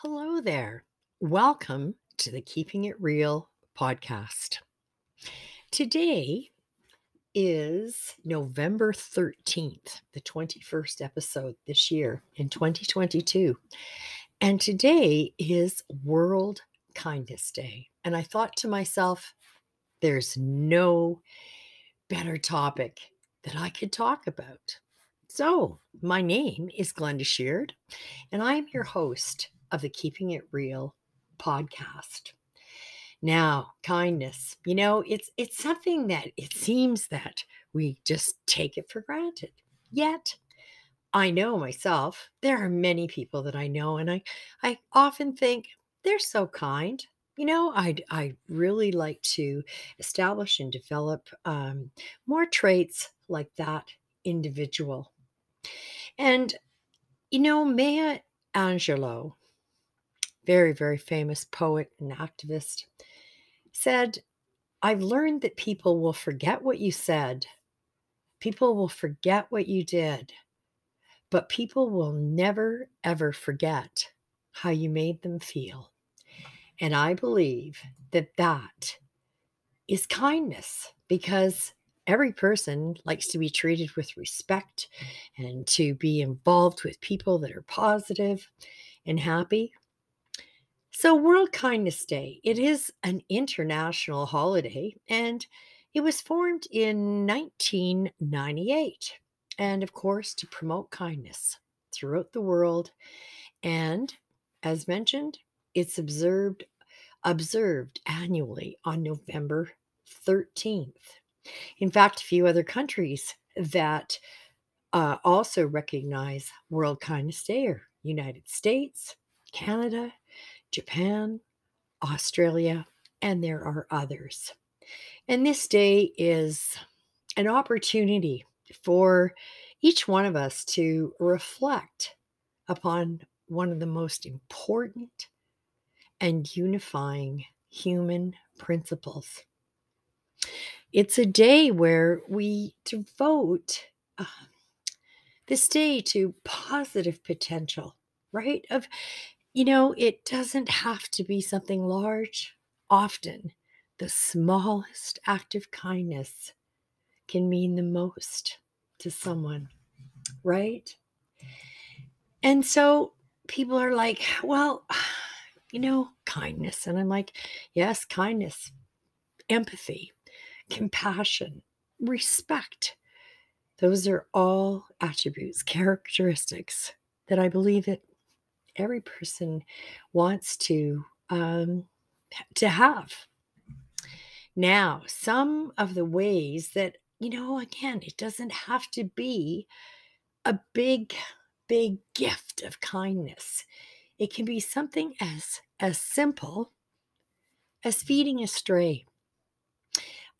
Hello there. Welcome to the Keeping It Real podcast. Today is November 13th, the 21st episode this year in 2022. And today is World Kindness Day. And I thought to myself, there's no better topic that I could talk about. So, my name is Glenda Sheard, and I'm your host of the Keeping It Real podcast. Now, kindness, you know, it's it's something that it seems that we just take it for granted. Yet, I know myself, there are many people that I know and I I often think they're so kind. You know, I'd I really like to establish and develop um, more traits like that individual. And you know, Maya Angelou, very, very famous poet and activist, said, I've learned that people will forget what you said, people will forget what you did, but people will never, ever forget how you made them feel. And I believe that that is kindness because every person likes to be treated with respect and to be involved with people that are positive and happy. So, World Kindness Day, it is an international holiday and it was formed in 1998. And of course, to promote kindness throughout the world. And as mentioned, it's observed observed annually on November 13th. In fact, a few other countries that uh, also recognize World Kindness Day are United States, Canada, Japan, Australia, and there are others. And this day is an opportunity for each one of us to reflect upon one of the most important and unifying human principles. It's a day where we devote uh, this day to positive potential, right? Of you know, it doesn't have to be something large. Often, the smallest act of kindness can mean the most to someone, right? And so people are like, well, you know, kindness. And I'm like, yes, kindness, empathy, compassion, respect. Those are all attributes, characteristics that I believe that every person wants to um, to have. Now, some of the ways that you know, again, it doesn't have to be a big, big gift of kindness. It can be something as as simple as feeding a stray.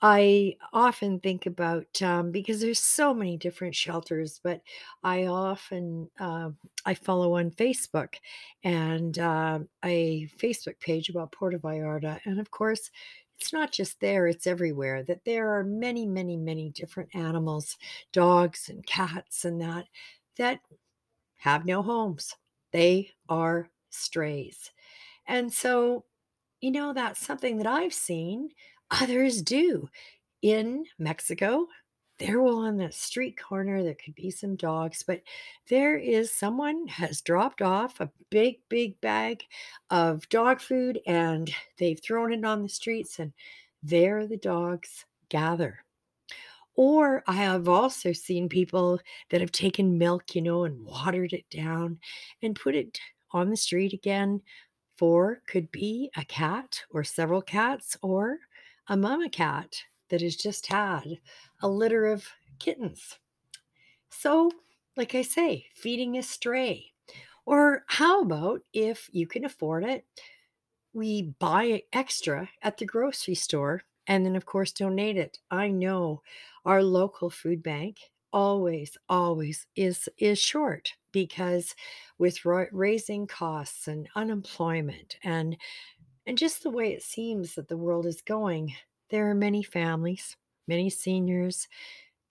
I often think about um, because there's so many different shelters, but I often uh, I follow on Facebook and uh, a Facebook page about Puerto Vallarta, and of course, it's not just there; it's everywhere. That there are many, many, many different animals, dogs and cats, and that that have no homes. They are strays, and so you know that's something that I've seen Others do. In Mexico, there will on the street corner there could be some dogs, but there is someone has dropped off a big, big bag of dog food and they've thrown it on the streets, and there the dogs gather. Or I have also seen people that have taken milk, you know, and watered it down and put it on the street again for could be a cat or several cats or a mama cat that has just had a litter of kittens. So, like I say, feeding a stray. Or how about if you can afford it, we buy extra at the grocery store and then, of course, donate it. I know our local food bank always always is is short because with raising costs and unemployment and and just the way it seems that the world is going, there are many families, many seniors,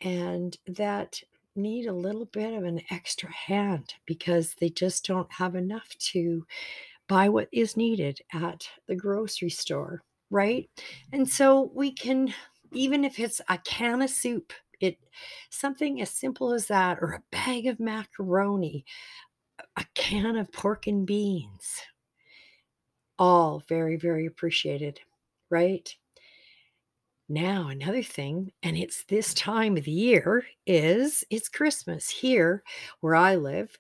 and that need a little bit of an extra hand because they just don't have enough to buy what is needed at the grocery store, right? And mm-hmm. so we can, even if it's a can of soup, it something as simple as that, or a bag of macaroni, a can of pork and beans, all very, very appreciated, right? Now, another thing, and it's this time of the year, is it's Christmas here where I live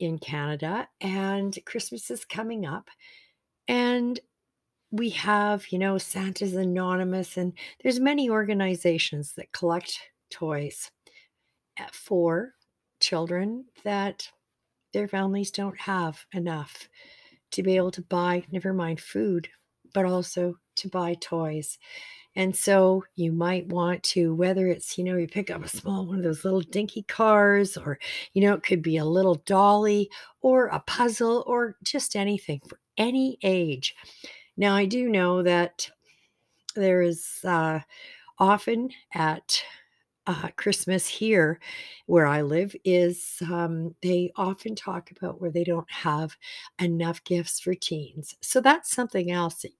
in Canada, and Christmas is coming up. And we have, you know, Santa's Anonymous, and there's many organizations that collect toys uh, for children that their families don't have enough to be able to buy, never mind food, but also to buy toys. And so you might want to, whether it's, you know, you pick up a small one of those little dinky cars, or, you know, it could be a little dolly or a puzzle or just anything for any age. Now, I do know that there is uh, often at uh, Christmas here where I live is um, they often talk about where they don't have enough gifts for teens. So that's something else that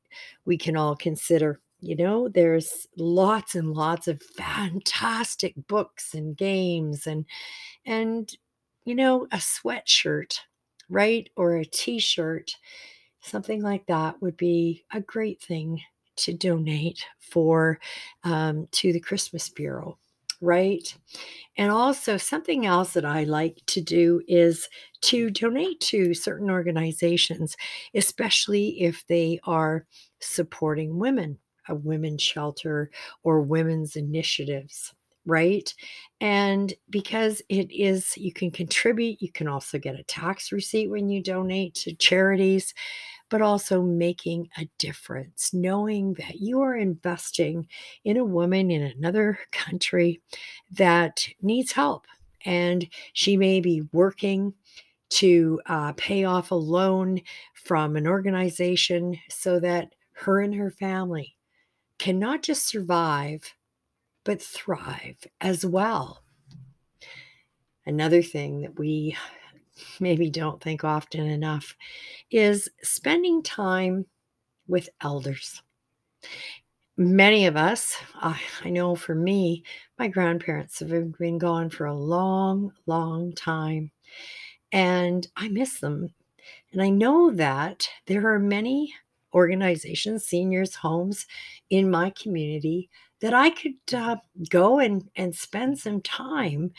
we can all consider. You know, there's lots and lots of fantastic books and games and and you know, a sweatshirt, right? Or a t-shirt, something like that would be a great thing to donate for um, to the Christmas Bureau right? And also, something else that I like to do is to donate to certain organizations, especially if they are supporting women, a women's shelter or women's initiatives. Right. And because it is, you can contribute, you can also get a tax receipt when you donate to charities but also making a difference, knowing that you are investing in a woman in another country that needs help. And she may be working to uh, pay off a loan from an organization so that her and her family can not just survive, but thrive as well. Another thing that we maybe don't think often enough is spending time with elders. Many of us, uh, I know for me, my grandparents have been gone for a long, long time, and I miss them. And I know that there are many organizations, seniors' homes in my community that I could uh, go and, and spend some time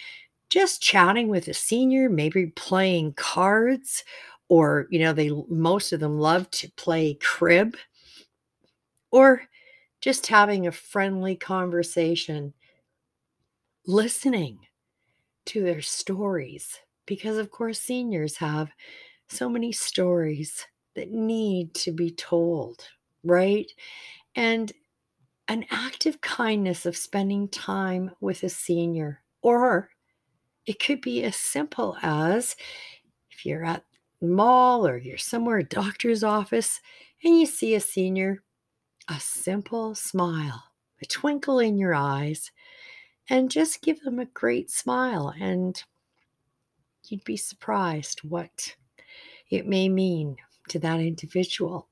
just chatting with a senior, maybe playing cards, or, you know, they most of them love to play crib, or just having a friendly conversation, listening to their stories. Because, of course, seniors have so many stories that need to be told, right? And an act of kindness of spending time with a senior or it could be as simple as if you're at the mall or you're somewhere, doctor's office, and you see a senior, a simple smile, a twinkle in your eyes, and just give them a great smile. And you'd be surprised what it may mean to that individual.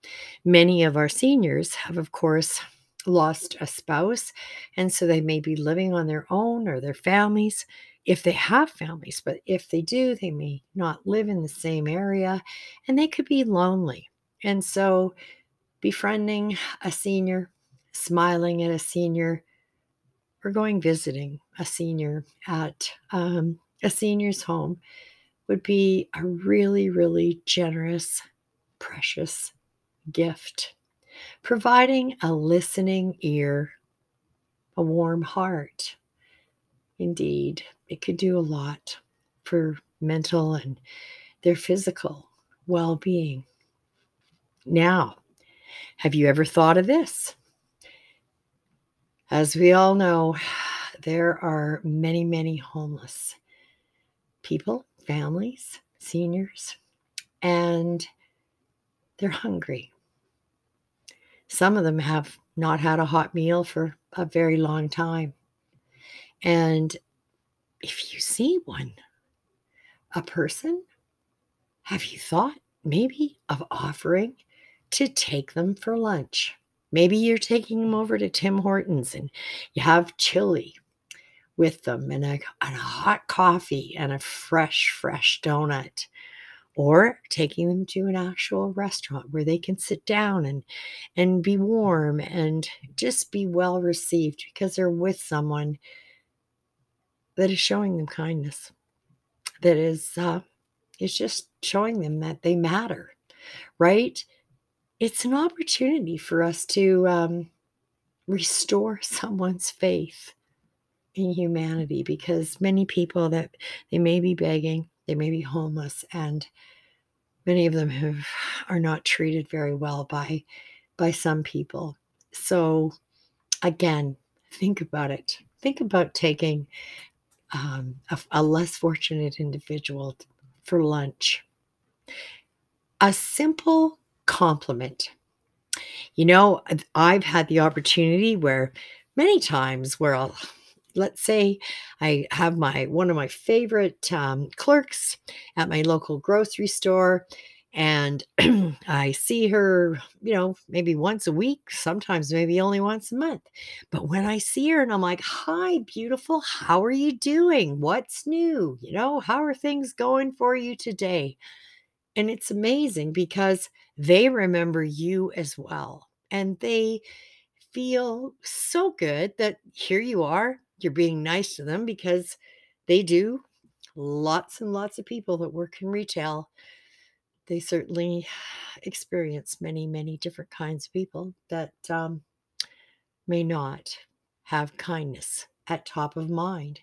Many of our seniors have, of course, lost a spouse, and so they may be living on their own or their families if they have families, but if they do, they may not live in the same area and they could be lonely. And so, befriending a senior, smiling at a senior, or going visiting a senior at um, a senior's home would be a really, really generous, precious gift. Providing a listening ear, a warm heart. Indeed, it could do a lot for mental and their physical well being. Now, have you ever thought of this? As we all know, there are many, many homeless people, families, seniors, and they're hungry. Some of them have not had a hot meal for a very long time. And if you see one, a person, have you thought maybe of offering to take them for lunch. Maybe you're taking them over to Tim Hortons and you have chili with them and a, and a hot coffee and a fresh, fresh donut. Or taking them to an actual restaurant where they can sit down and and be warm and just be well received because they're with someone that is showing them kindness. That is uh, just showing them that they matter, right? It's an opportunity for us to um, restore someone's faith in humanity because many people that they may be begging, they may be homeless, and many of them have are not treated very well by by some people. So again, think about it. Think about taking um, a, a less fortunate individual for lunch. A simple compliment. You know, I've had the opportunity where many times where I'll let's say I have my one of my favorite um, clerks at my local grocery store, and I see her, you know, maybe once a week, sometimes maybe only once a month. But when I see her and I'm like, "Hi, beautiful, how are you doing? What's new? You know, how are things going for you today?" And it's amazing because they remember you as well. And they feel so good that here you are, you're being nice to them because they do. Lots and lots of people that work in retail, they certainly experience many, many different kinds of people that um, may not have kindness at top of mind.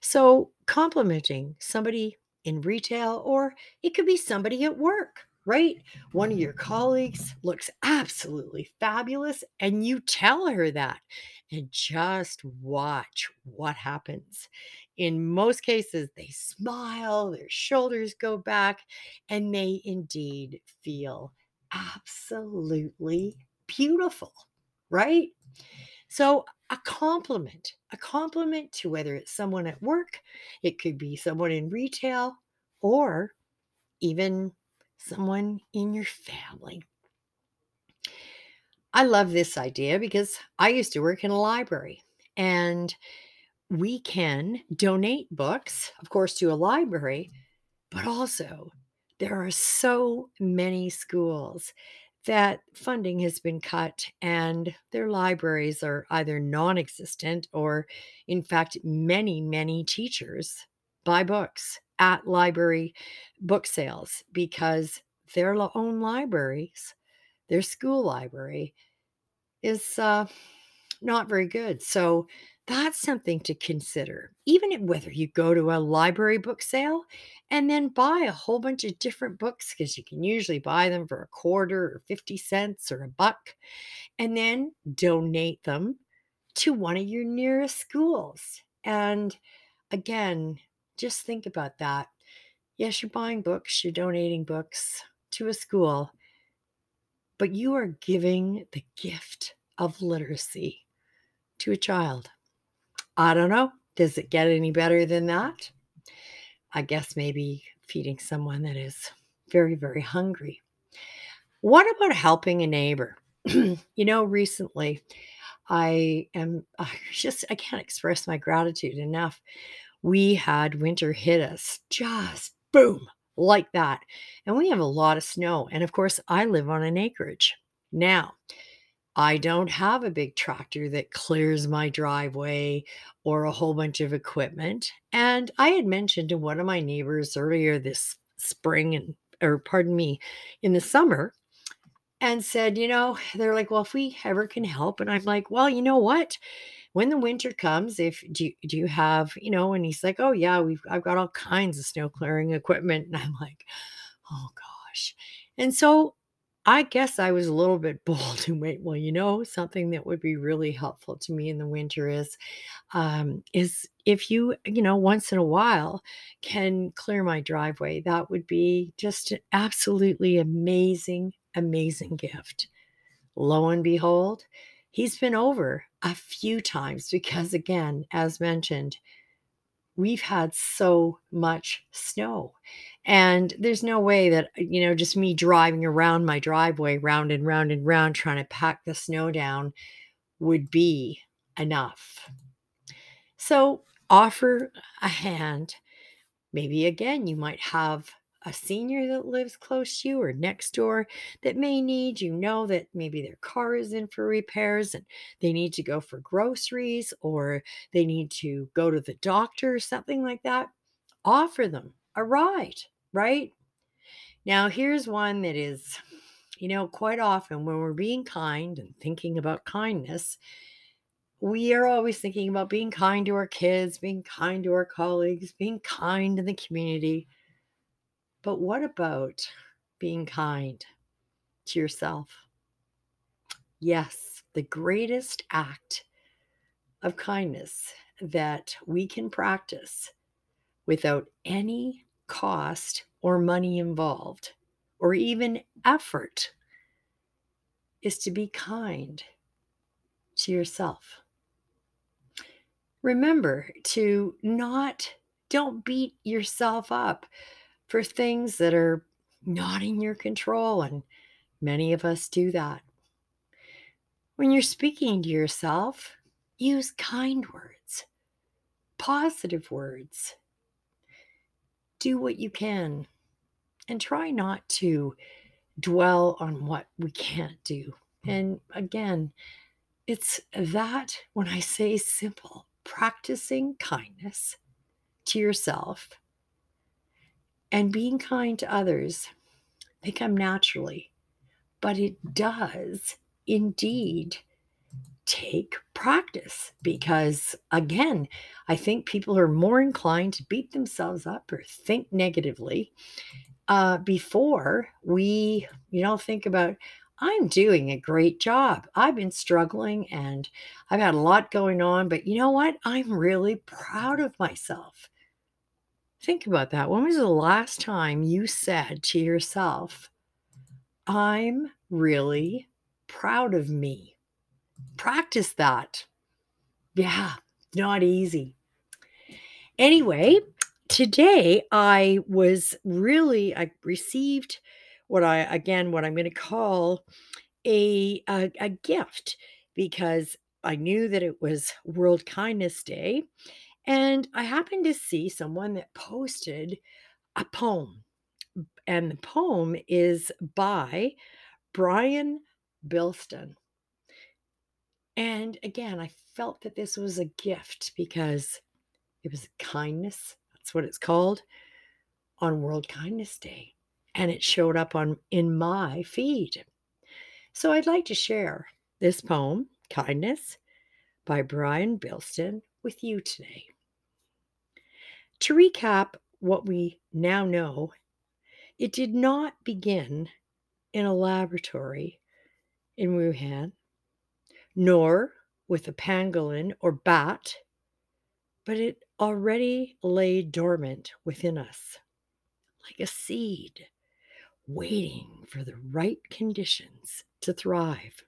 So, complimenting somebody in retail, or it could be somebody at work right? One of your colleagues looks absolutely fabulous, and you tell her that, and just watch what happens. In most cases, they smile, their shoulders go back, and they indeed feel absolutely beautiful, right? So, a compliment, a compliment to whether it's someone at work, it could be someone in retail, or even someone in your family. I love this idea because I used to work in a library and we can donate books, of course, to a library, but also there are so many schools that funding has been cut and their libraries are either non existent or, in fact, many, many teachers buy books at library book sales because their own libraries, their school library, is uh, not very good. So that's something to consider. Even whether you go to a library book sale and then buy a whole bunch of different books, because you can usually buy them for a quarter or 50 cents or a buck, and then donate them to one of your nearest schools. And again, just think about that. Yes, you're buying books, you're donating books to a school, but you are giving the gift of literacy to a child. I don't know. Does it get any better than that? I guess maybe feeding someone that is very, very hungry. What about helping a neighbor? you know, recently I am I just I can't express my gratitude enough we had winter hit us just boom like that. And we have a lot of snow. And of course, I live on an acreage. Now, I don't have a big tractor that clears my driveway or a whole bunch of equipment. And I had mentioned to one of my neighbors earlier this spring and or pardon me, in the summer and said, you know, they're like, well, if we ever can help. And I'm like, well, you know what? when the winter comes, if do you, do you have, you know, and he's like, oh yeah, we've I've got all kinds of snow clearing equipment, and I'm like, oh gosh, and so I guess I was a little bit bold and wait. Well, you know, something that would be really helpful to me in the winter is, um, is if you, you know, once in a while can clear my driveway. That would be just an absolutely amazing, amazing gift. Lo and behold, he's been over a few times because, again, as mentioned, we've had so much snow. And there's no way that, uh, you know, just me driving around my driveway round and round and round trying to pack the snow down would be enough. So offer a hand. Maybe again, you might have a senior that lives close to you or next door that may need, you know, that maybe their car is in for repairs and they need to go for groceries or they need to go to the doctor or something like that. Offer them a ride, right? Now, here's one that is, you know, quite often when we're being kind and thinking about kindness, we are always thinking about being kind to our kids, being kind to our colleagues, being kind in the community. But what about being kind to yourself? Yes, the greatest act of kindness that we can practice without any cost or money involved or even effort is to be kind to yourself. Remember to not, don't beat yourself up for things that are not in your control. And many of us do that. When you're speaking to yourself, use kind words, positive words. Do what you can and try not to dwell on what we can't do. Hmm. And again, it's that when I say simple, practicing kindness to yourself and being kind to others, they come naturally. But it does indeed take practice because, again, I think people are more inclined to beat themselves up or think negatively uh, before we, you know, think about, I'm doing a great job. I've been struggling and I've had a lot going on, but you know what? I'm really proud of myself. Think about that. When was the last time you said to yourself, I'm really proud of me? Practice that. Yeah, not easy. Anyway, today I was really, I received what I, again, what I'm going to call a, a, a gift because I knew that it was World Kindness Day and I happened to see someone that posted a poem. And the poem is by Brian Bilston. And again, I felt that this was a gift because it was kindness. That's what it's called on World Kindness Day. And it showed up on in my feed. So I'd like to share this poem, Kindness, by Brian Bilston, with you today. To recap what we now know, it did not begin in a laboratory in Wuhan, nor with a pangolin or bat, but it already lay dormant within us, like a seed, waiting for the right conditions to thrive.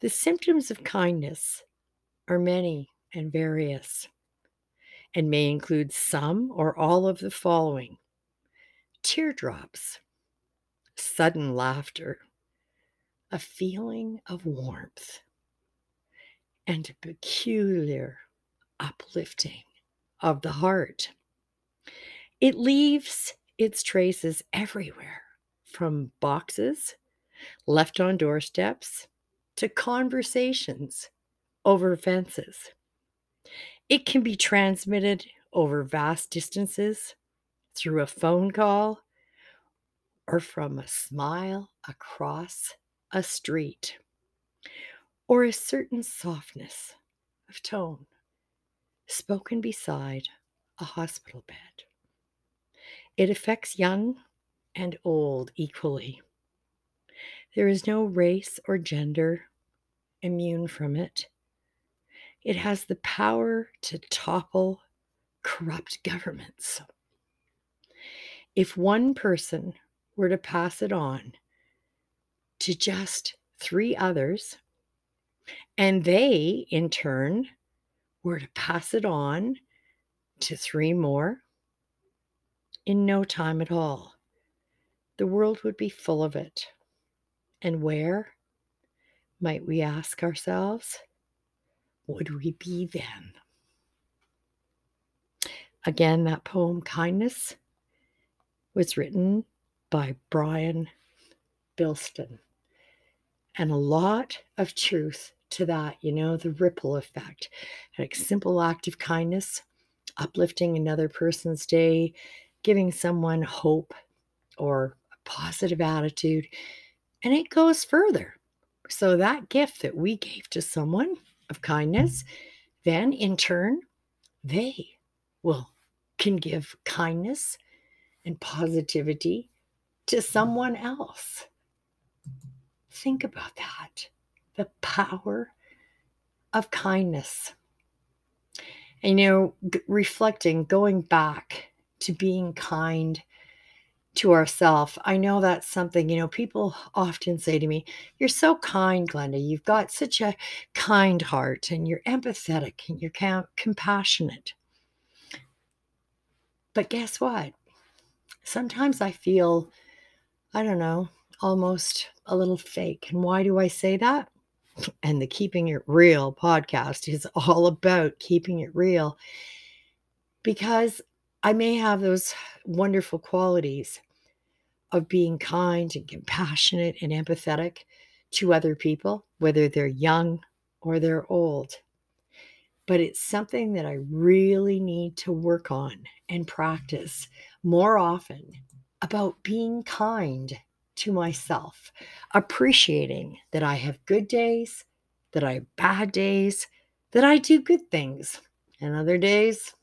The symptoms of kindness are many and various and may include some or all of the following teardrops, sudden laughter, a feeling of warmth, and a peculiar uplifting of the heart. It leaves its traces everywhere, from boxes left on doorsteps to conversations over fences. It can be transmitted over vast distances through a phone call or from a smile across a street or a certain softness of tone spoken beside a hospital bed. It affects young and old equally. There is no race or gender immune from it. It has the power to topple corrupt governments. If one person were to pass it on to just three others, and they in turn were to pass it on to three more, in no time at all. The world would be full of it. And where, might we ask ourselves, would we be then? Again, that poem, Kindness, was written by Brian Bilston. And a lot of truth to that, you know, the ripple effect. Like simple act of kindness, uplifting another person's day, giving someone hope or a positive attitude. And it goes further. So that gift that we gave to someone of kindness, then in turn, they will can give kindness and positivity to someone else. Think about that the power of kindness. And, you know, g- reflecting, going back to being kind to ourselves. I know that's something, you know, people often say to me, You're so kind, Glenda. You've got such a kind heart and you're empathetic and you're compassionate. But guess what? Sometimes I feel, I don't know, almost a little fake. And why do I say that? And the Keeping It Real podcast is all about keeping it real because I may have those wonderful qualities of being kind and compassionate and empathetic to other people, whether they're young or they're old. But it's something that I really need to work on and practice more often about being kind to myself, appreciating that I have good days, that I have bad days, that I do good things, and other days,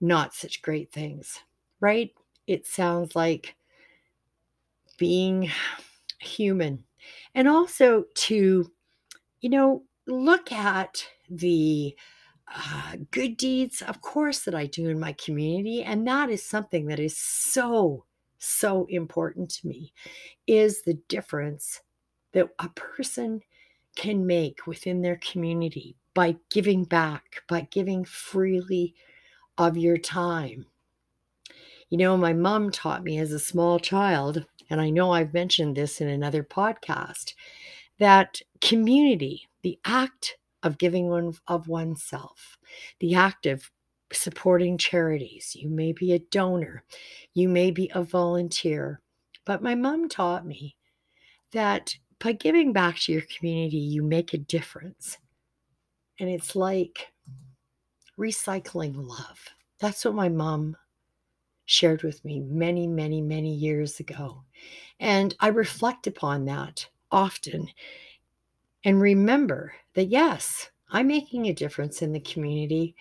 not such great things, right? It sounds like being human. And also to, you know, look at the uh, good deeds, of course, that I do in my community. And that is something that is so so important to me is the difference that a person can make within their community by giving back, by giving freely of your time. You know, my mom taught me as a small child, and I know I've mentioned this in another podcast, that community, the act of giving one of oneself, the act of supporting charities. You may be a donor, you may be a volunteer. But my mom taught me that by giving back to your community, you make a difference. And it's like recycling love. That's what my mom shared with me many, many, many years ago. And I reflect upon that often and remember that, yes, I'm making a difference in the community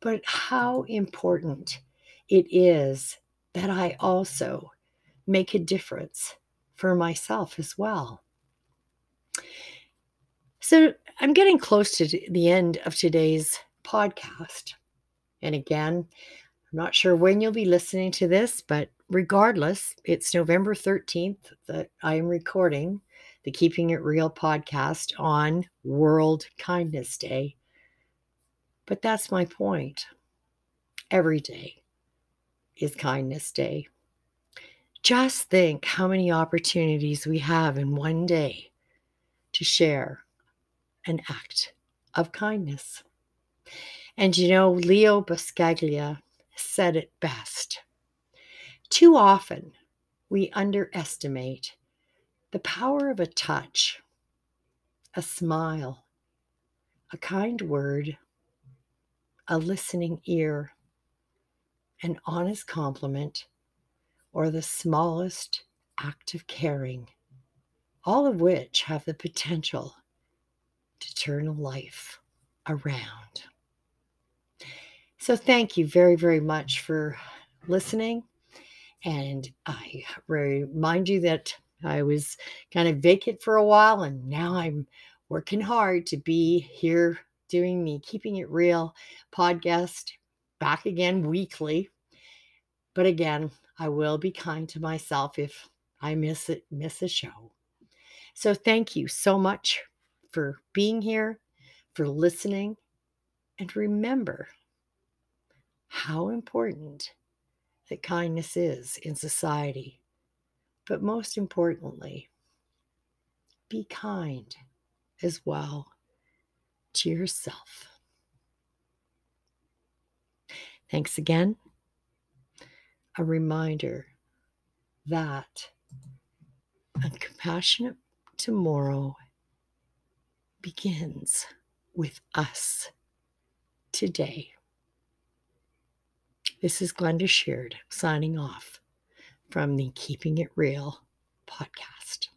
but how important it is that I also make a difference for myself as well. So I'm getting close to the end of today's podcast. And again, I'm not sure when you'll be listening to this, but regardless, it's November 13th that I am recording the Keeping It Real podcast on World Kindness Day. But that's my point. Every day is Kindness Day. Just think how many opportunities we have in one day to share an act of kindness. And you know, Leo Buscaglia said it best. Too often we underestimate the power of a touch, a smile, a kind word, a listening ear, an honest compliment, or the smallest act of caring, all of which have the potential to turn a life around. So, thank you very, very much for listening. And I remind you that I was kind of vacant for a while, and now I'm working hard to be here doing the Keeping It Real podcast back again weekly. But again, I will be kind to myself if I miss it, miss a show. So thank you so much for being here, for listening, and remember how important that kindness is in society. But most importantly, be kind as well to yourself. Thanks again. A reminder that a compassionate tomorrow begins with us today. This is Glenda Sheard signing off from the Keeping It Real podcast.